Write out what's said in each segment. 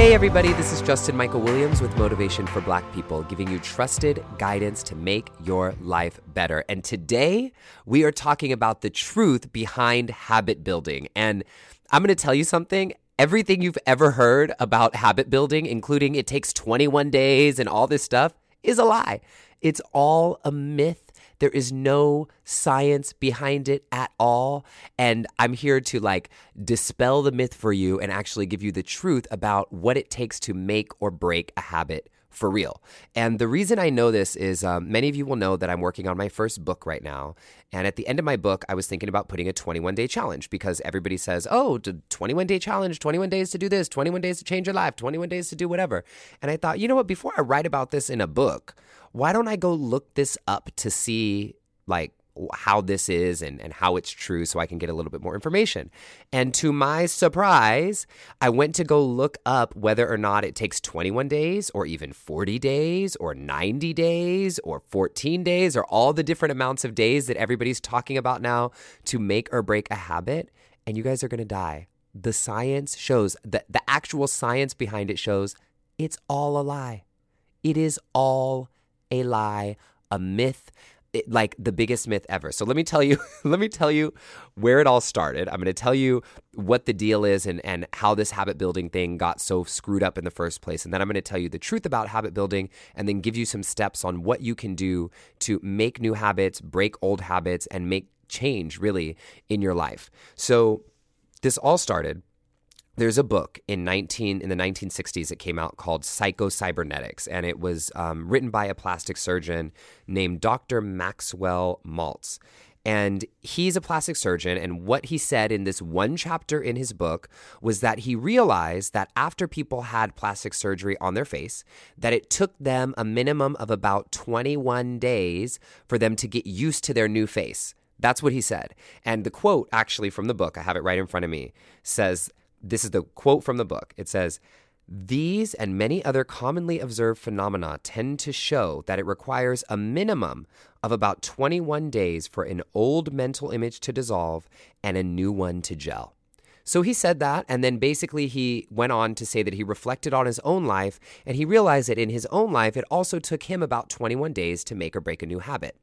Hey, everybody, this is Justin Michael Williams with Motivation for Black People, giving you trusted guidance to make your life better. And today we are talking about the truth behind habit building. And I'm going to tell you something. Everything you've ever heard about habit building, including it takes 21 days and all this stuff, is a lie. It's all a myth there is no science behind it at all. And I'm here to like dispel the myth for you and actually give you the truth about what it takes to make or break a habit for real. And the reason I know this is um, many of you will know that I'm working on my first book right now. And at the end of my book, I was thinking about putting a 21 day challenge because everybody says, oh, 21 day challenge, 21 days to do this, 21 days to change your life, 21 days to do whatever. And I thought, you know what, before I write about this in a book, why don't I go look this up to see like how this is and, and how it's true so I can get a little bit more information. And to my surprise, I went to go look up whether or not it takes 21 days or even 40 days or 90 days or 14 days or all the different amounts of days that everybody's talking about now to make or break a habit. And you guys are going to die. The science shows that the actual science behind it shows it's all a lie. It is all a lie, a myth, it, like the biggest myth ever. So let me tell you, let me tell you where it all started. I'm going to tell you what the deal is and and how this habit building thing got so screwed up in the first place. And then I'm going to tell you the truth about habit building and then give you some steps on what you can do to make new habits, break old habits and make change really in your life. So this all started there's a book in 19 in the 1960s that came out called Psycho-Cybernetics, and it was um, written by a plastic surgeon named Dr. Maxwell Maltz. And he's a plastic surgeon. And what he said in this one chapter in his book was that he realized that after people had plastic surgery on their face, that it took them a minimum of about 21 days for them to get used to their new face. That's what he said. And the quote, actually, from the book, I have it right in front of me, says this is the quote from the book. It says, these and many other commonly observed phenomena tend to show that it requires a minimum of about 21 days for an old mental image to dissolve and a new one to gel. So he said that, and then basically he went on to say that he reflected on his own life and he realized that in his own life it also took him about 21 days to make or break a new habit.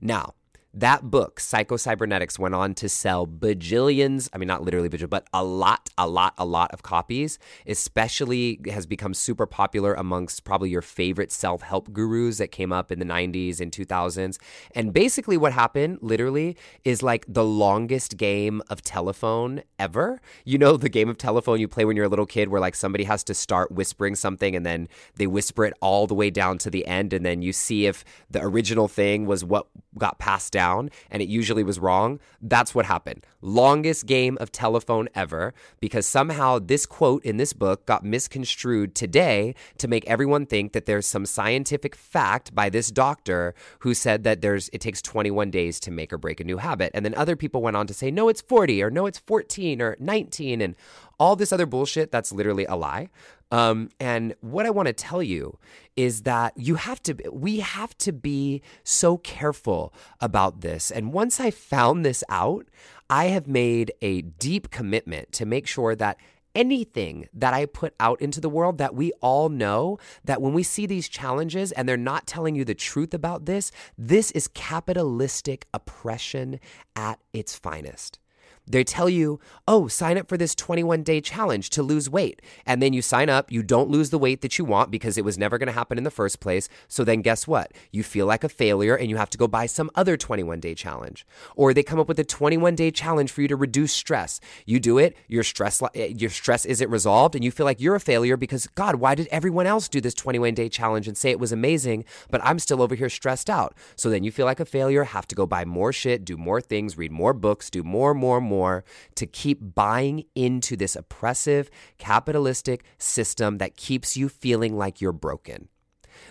Now, that book, Psycho-Cybernetics, went on to sell bajillions, I mean, not literally bajillion, but a lot, a lot, a lot of copies, especially has become super popular amongst probably your favorite self help gurus that came up in the 90s and 2000s. And basically, what happened, literally, is like the longest game of telephone ever. You know, the game of telephone you play when you're a little kid where like somebody has to start whispering something and then they whisper it all the way down to the end. And then you see if the original thing was what got passed down down and it usually was wrong, that's what happened. Longest game of telephone ever because somehow this quote in this book got misconstrued today to make everyone think that there's some scientific fact by this doctor who said that there's it takes 21 days to make or break a new habit. And then other people went on to say no it's 40 or no it's 14 or 19 and all this other bullshit that's literally a lie. Um, and what I want to tell you is that you have to, we have to be so careful about this. And once I found this out, I have made a deep commitment to make sure that anything that I put out into the world that we all know that when we see these challenges and they're not telling you the truth about this, this is capitalistic oppression at its finest. They tell you, oh, sign up for this 21 day challenge to lose weight. And then you sign up, you don't lose the weight that you want because it was never going to happen in the first place. So then guess what? You feel like a failure and you have to go buy some other 21 day challenge. Or they come up with a 21 day challenge for you to reduce stress. You do it, your stress, eh, your stress isn't resolved, and you feel like you're a failure because, God, why did everyone else do this 21 day challenge and say it was amazing, but I'm still over here stressed out? So then you feel like a failure, have to go buy more shit, do more things, read more books, do more, more, more more to keep buying into this oppressive capitalistic system that keeps you feeling like you're broken.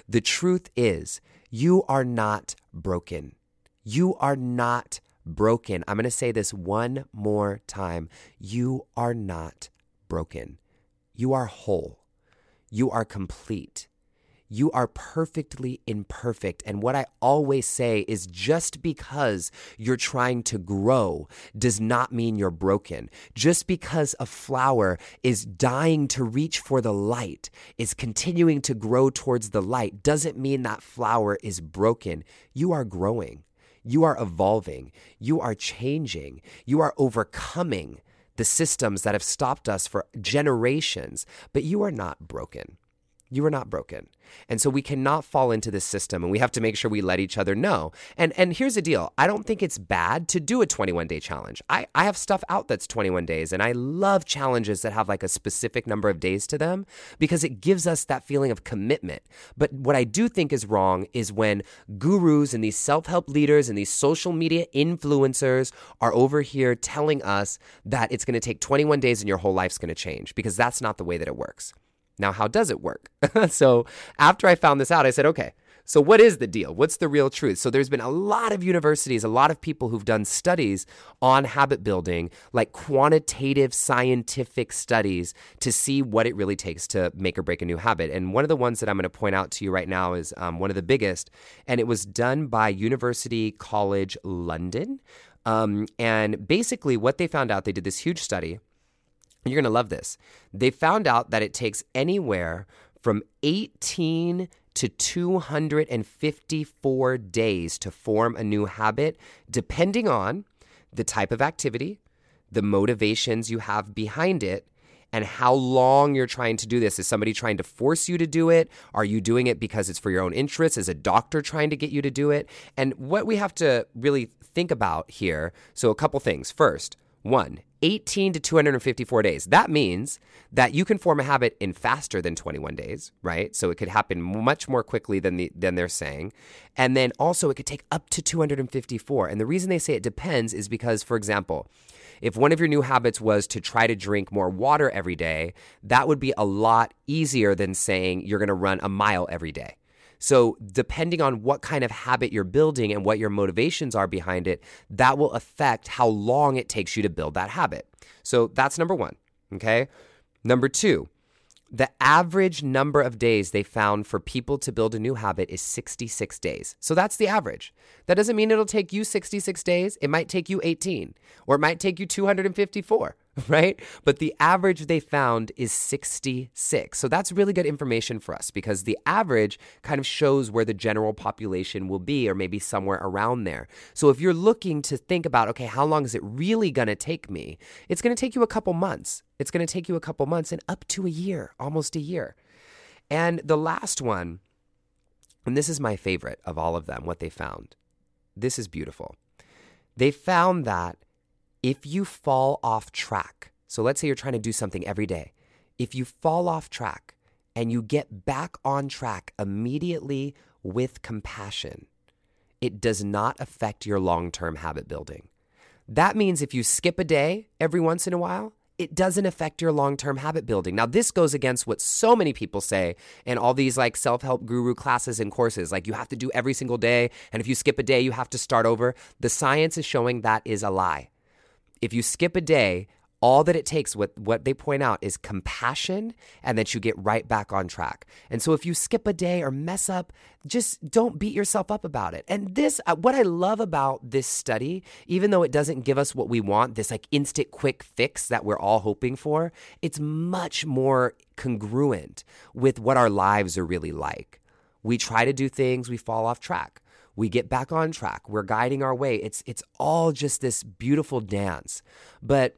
The truth is, you are not broken. You are not broken. I'm going to say this one more time. You are not broken. You are whole. You are complete. You are perfectly imperfect. And what I always say is just because you're trying to grow does not mean you're broken. Just because a flower is dying to reach for the light, is continuing to grow towards the light, doesn't mean that flower is broken. You are growing. You are evolving. You are changing. You are overcoming the systems that have stopped us for generations, but you are not broken. You are not broken. And so we cannot fall into this system and we have to make sure we let each other know. And and here's the deal. I don't think it's bad to do a 21 day challenge. I, I have stuff out that's 21 days and I love challenges that have like a specific number of days to them because it gives us that feeling of commitment. But what I do think is wrong is when gurus and these self-help leaders and these social media influencers are over here telling us that it's going to take 21 days and your whole life's going to change because that's not the way that it works. Now, how does it work? so, after I found this out, I said, okay, so what is the deal? What's the real truth? So, there's been a lot of universities, a lot of people who've done studies on habit building, like quantitative scientific studies to see what it really takes to make or break a new habit. And one of the ones that I'm going to point out to you right now is um, one of the biggest, and it was done by University College London. Um, and basically, what they found out, they did this huge study you're going to love this. They found out that it takes anywhere from 18 to 254 days to form a new habit, depending on the type of activity, the motivations you have behind it, and how long you're trying to do this. Is somebody trying to force you to do it? Are you doing it because it's for your own interest? Is a doctor trying to get you to do it? And what we have to really think about here so, a couple things. First, one, 18 to 254 days. That means that you can form a habit in faster than 21 days, right? So it could happen much more quickly than the than they're saying. And then also it could take up to 254. And the reason they say it depends is because for example, if one of your new habits was to try to drink more water every day, that would be a lot easier than saying you're going to run a mile every day. So, depending on what kind of habit you're building and what your motivations are behind it, that will affect how long it takes you to build that habit. So, that's number one. Okay. Number two, the average number of days they found for people to build a new habit is 66 days. So that's the average. That doesn't mean it'll take you 66 days. It might take you 18 or it might take you 254, right? But the average they found is 66. So that's really good information for us because the average kind of shows where the general population will be or maybe somewhere around there. So if you're looking to think about, okay, how long is it really going to take me? It's going to take you a couple months. It's going to take you a couple months and up to a year, almost a year. And the last one, and this is my favorite of all of them, what they found. This is beautiful. They found that if you fall off track, so let's say you're trying to do something every day, if you fall off track and you get back on track immediately with compassion, it does not affect your long term habit building. That means if you skip a day every once in a while, it doesn't affect your long term habit building. Now, this goes against what so many people say in all these like self help guru classes and courses. Like, you have to do every single day. And if you skip a day, you have to start over. The science is showing that is a lie. If you skip a day, all that it takes what what they point out is compassion and that you get right back on track. And so if you skip a day or mess up just don't beat yourself up about it. And this uh, what i love about this study even though it doesn't give us what we want this like instant quick fix that we're all hoping for it's much more congruent with what our lives are really like. We try to do things we fall off track we get back on track we're guiding our way it's it's all just this beautiful dance but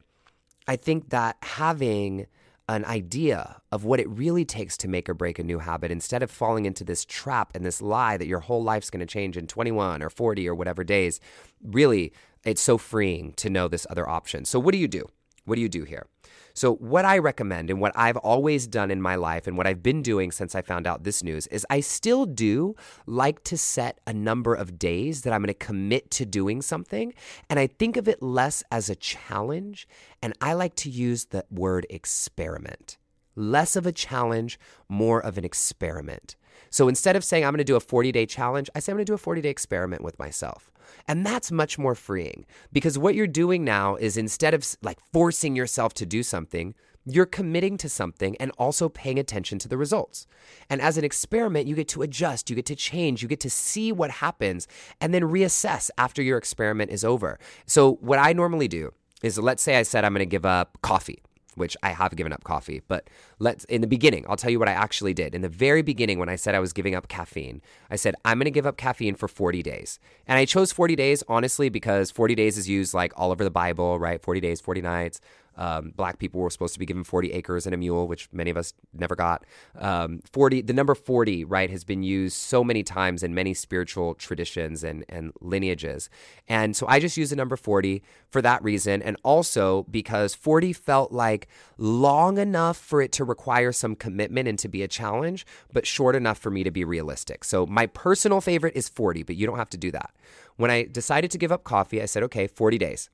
I think that having an idea of what it really takes to make or break a new habit instead of falling into this trap and this lie that your whole life's going to change in 21 or 40 or whatever days, really, it's so freeing to know this other option. So, what do you do? What do you do here? So, what I recommend and what I've always done in my life and what I've been doing since I found out this news is I still do like to set a number of days that I'm going to commit to doing something. And I think of it less as a challenge. And I like to use the word experiment. Less of a challenge, more of an experiment. So instead of saying I'm going to do a 40 day challenge, I say I'm going to do a 40 day experiment with myself. And that's much more freeing because what you're doing now is instead of like forcing yourself to do something, you're committing to something and also paying attention to the results. And as an experiment, you get to adjust, you get to change, you get to see what happens and then reassess after your experiment is over. So, what I normally do is let's say I said I'm going to give up coffee which I have given up coffee. But let's in the beginning, I'll tell you what I actually did. In the very beginning, when I said I was giving up caffeine, I said I'm going to give up caffeine for 40 days. And I chose 40 days honestly because 40 days is used like all over the Bible, right? 40 days, 40 nights. Um, black people were supposed to be given 40 acres and a mule, which many of us never got. Um, 40, the number 40, right, has been used so many times in many spiritual traditions and, and lineages. And so I just use the number 40 for that reason. And also because 40 felt like long enough for it to require some commitment and to be a challenge, but short enough for me to be realistic. So my personal favorite is 40, but you don't have to do that. When I decided to give up coffee, I said, okay, 40 days.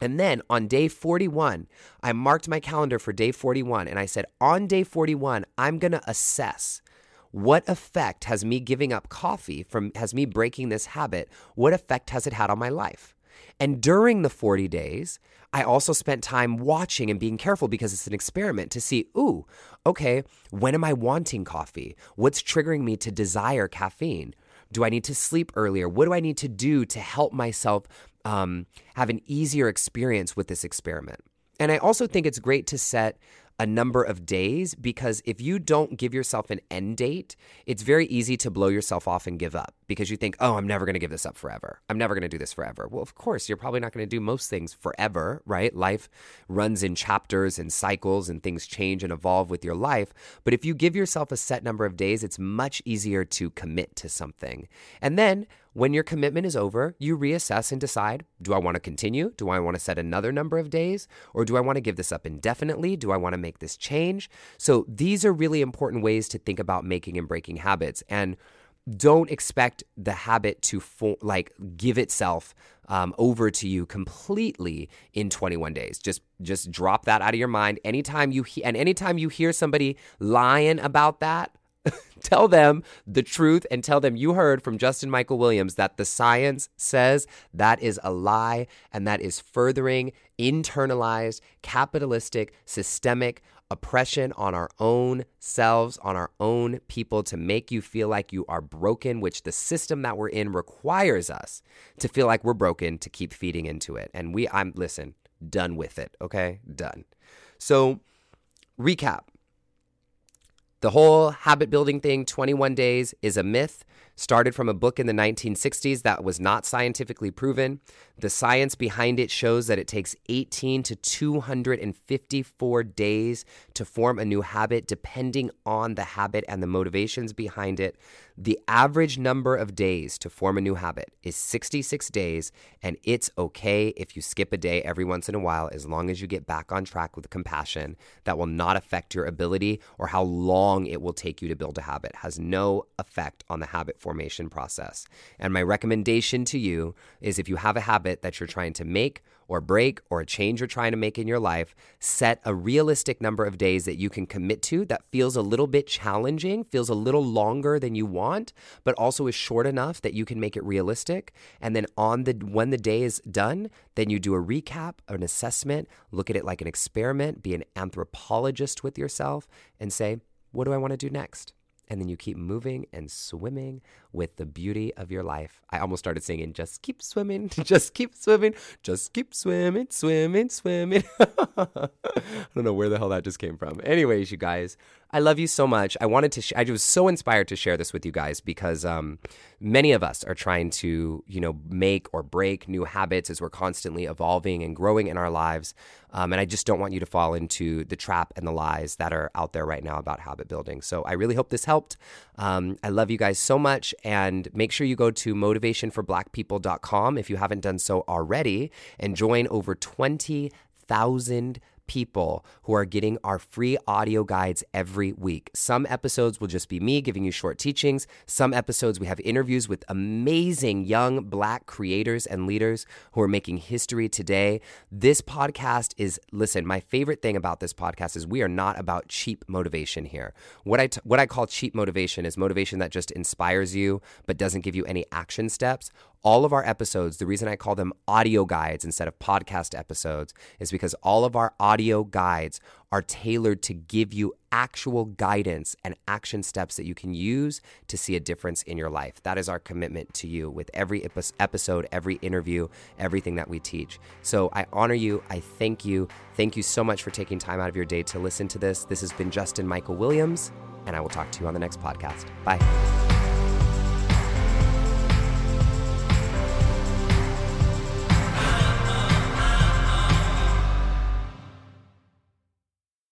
And then on day 41, I marked my calendar for day 41 and I said, on day 41, I'm going to assess what effect has me giving up coffee from has me breaking this habit? What effect has it had on my life? And during the 40 days i also spent time watching and being careful because it's an experiment to see ooh okay when am i wanting coffee? What's triggering me to desire caffeine? Do I need to sleep earlier? What do I need to do to help myself um, have an easier experience with this experiment. And I also think it's great to set a number of days because if you don't give yourself an end date, it's very easy to blow yourself off and give up because you think, oh, I'm never going to give this up forever. I'm never going to do this forever. Well, of course, you're probably not going to do most things forever, right? Life runs in chapters and cycles and things change and evolve with your life. But if you give yourself a set number of days, it's much easier to commit to something. And then when your commitment is over, you reassess and decide do I want to continue? Do I want to set another number of days? Or do I want to give this up indefinitely? Do I want to make this change? So these are really important ways to think about making and breaking habits. And don't expect the habit to fo- like give itself um, over to you completely in 21 days. Just just drop that out of your mind. Anytime you he- and anytime you hear somebody lying about that, tell them the truth and tell them you heard from Justin Michael Williams that the science says that is a lie and that is furthering internalized, capitalistic, systemic oppression on our own selves, on our own people to make you feel like you are broken, which the system that we're in requires us to feel like we're broken to keep feeding into it. And we, I'm, listen, done with it, okay? Done. So, recap the whole habit building thing, 21 days, is a myth. Started from a book in the 1960s that was not scientifically proven. The science behind it shows that it takes 18 to 254 days to form a new habit, depending on the habit and the motivations behind it. The average number of days to form a new habit is 66 days, and it's okay if you skip a day every once in a while as long as you get back on track with compassion. That will not affect your ability or how long it will take you to build a habit. It has no effect on the habit formation process. And my recommendation to you is if you have a habit that you're trying to make or break or a change you're trying to make in your life, set a realistic number of days that you can commit to that feels a little bit challenging, feels a little longer than you want, but also is short enough that you can make it realistic. And then on the when the day is done, then you do a recap, an assessment, look at it like an experiment, be an anthropologist with yourself and say, what do I want to do next? And then you keep moving and swimming with the beauty of your life. I almost started singing, just keep swimming, just keep swimming, just keep swimming, swimming, swimming. I don't know where the hell that just came from. Anyways, you guys, I love you so much. I wanted to, sh- I was so inspired to share this with you guys because um, many of us are trying to, you know, make or break new habits as we're constantly evolving and growing in our lives. Um, and I just don't want you to fall into the trap and the lies that are out there right now about habit building. So I really hope this helped. Um, I love you guys so much. And make sure you go to motivationforblackpeople.com if you haven't done so already and join over 20,000 people who are getting our free audio guides every week. Some episodes will just be me giving you short teachings. Some episodes we have interviews with amazing young black creators and leaders who are making history today. This podcast is listen, my favorite thing about this podcast is we are not about cheap motivation here. What I t- what I call cheap motivation is motivation that just inspires you but doesn't give you any action steps all of our episodes, the reason I call them audio guides instead of podcast episodes is because all of our audio guides are tailored to give you actual guidance and action steps that you can use to see a difference in your life. That is our commitment to you with every episode, every interview, everything that we teach. So I honor you. I thank you. Thank you so much for taking time out of your day to listen to this. This has been Justin Michael Williams, and I will talk to you on the next podcast. Bye.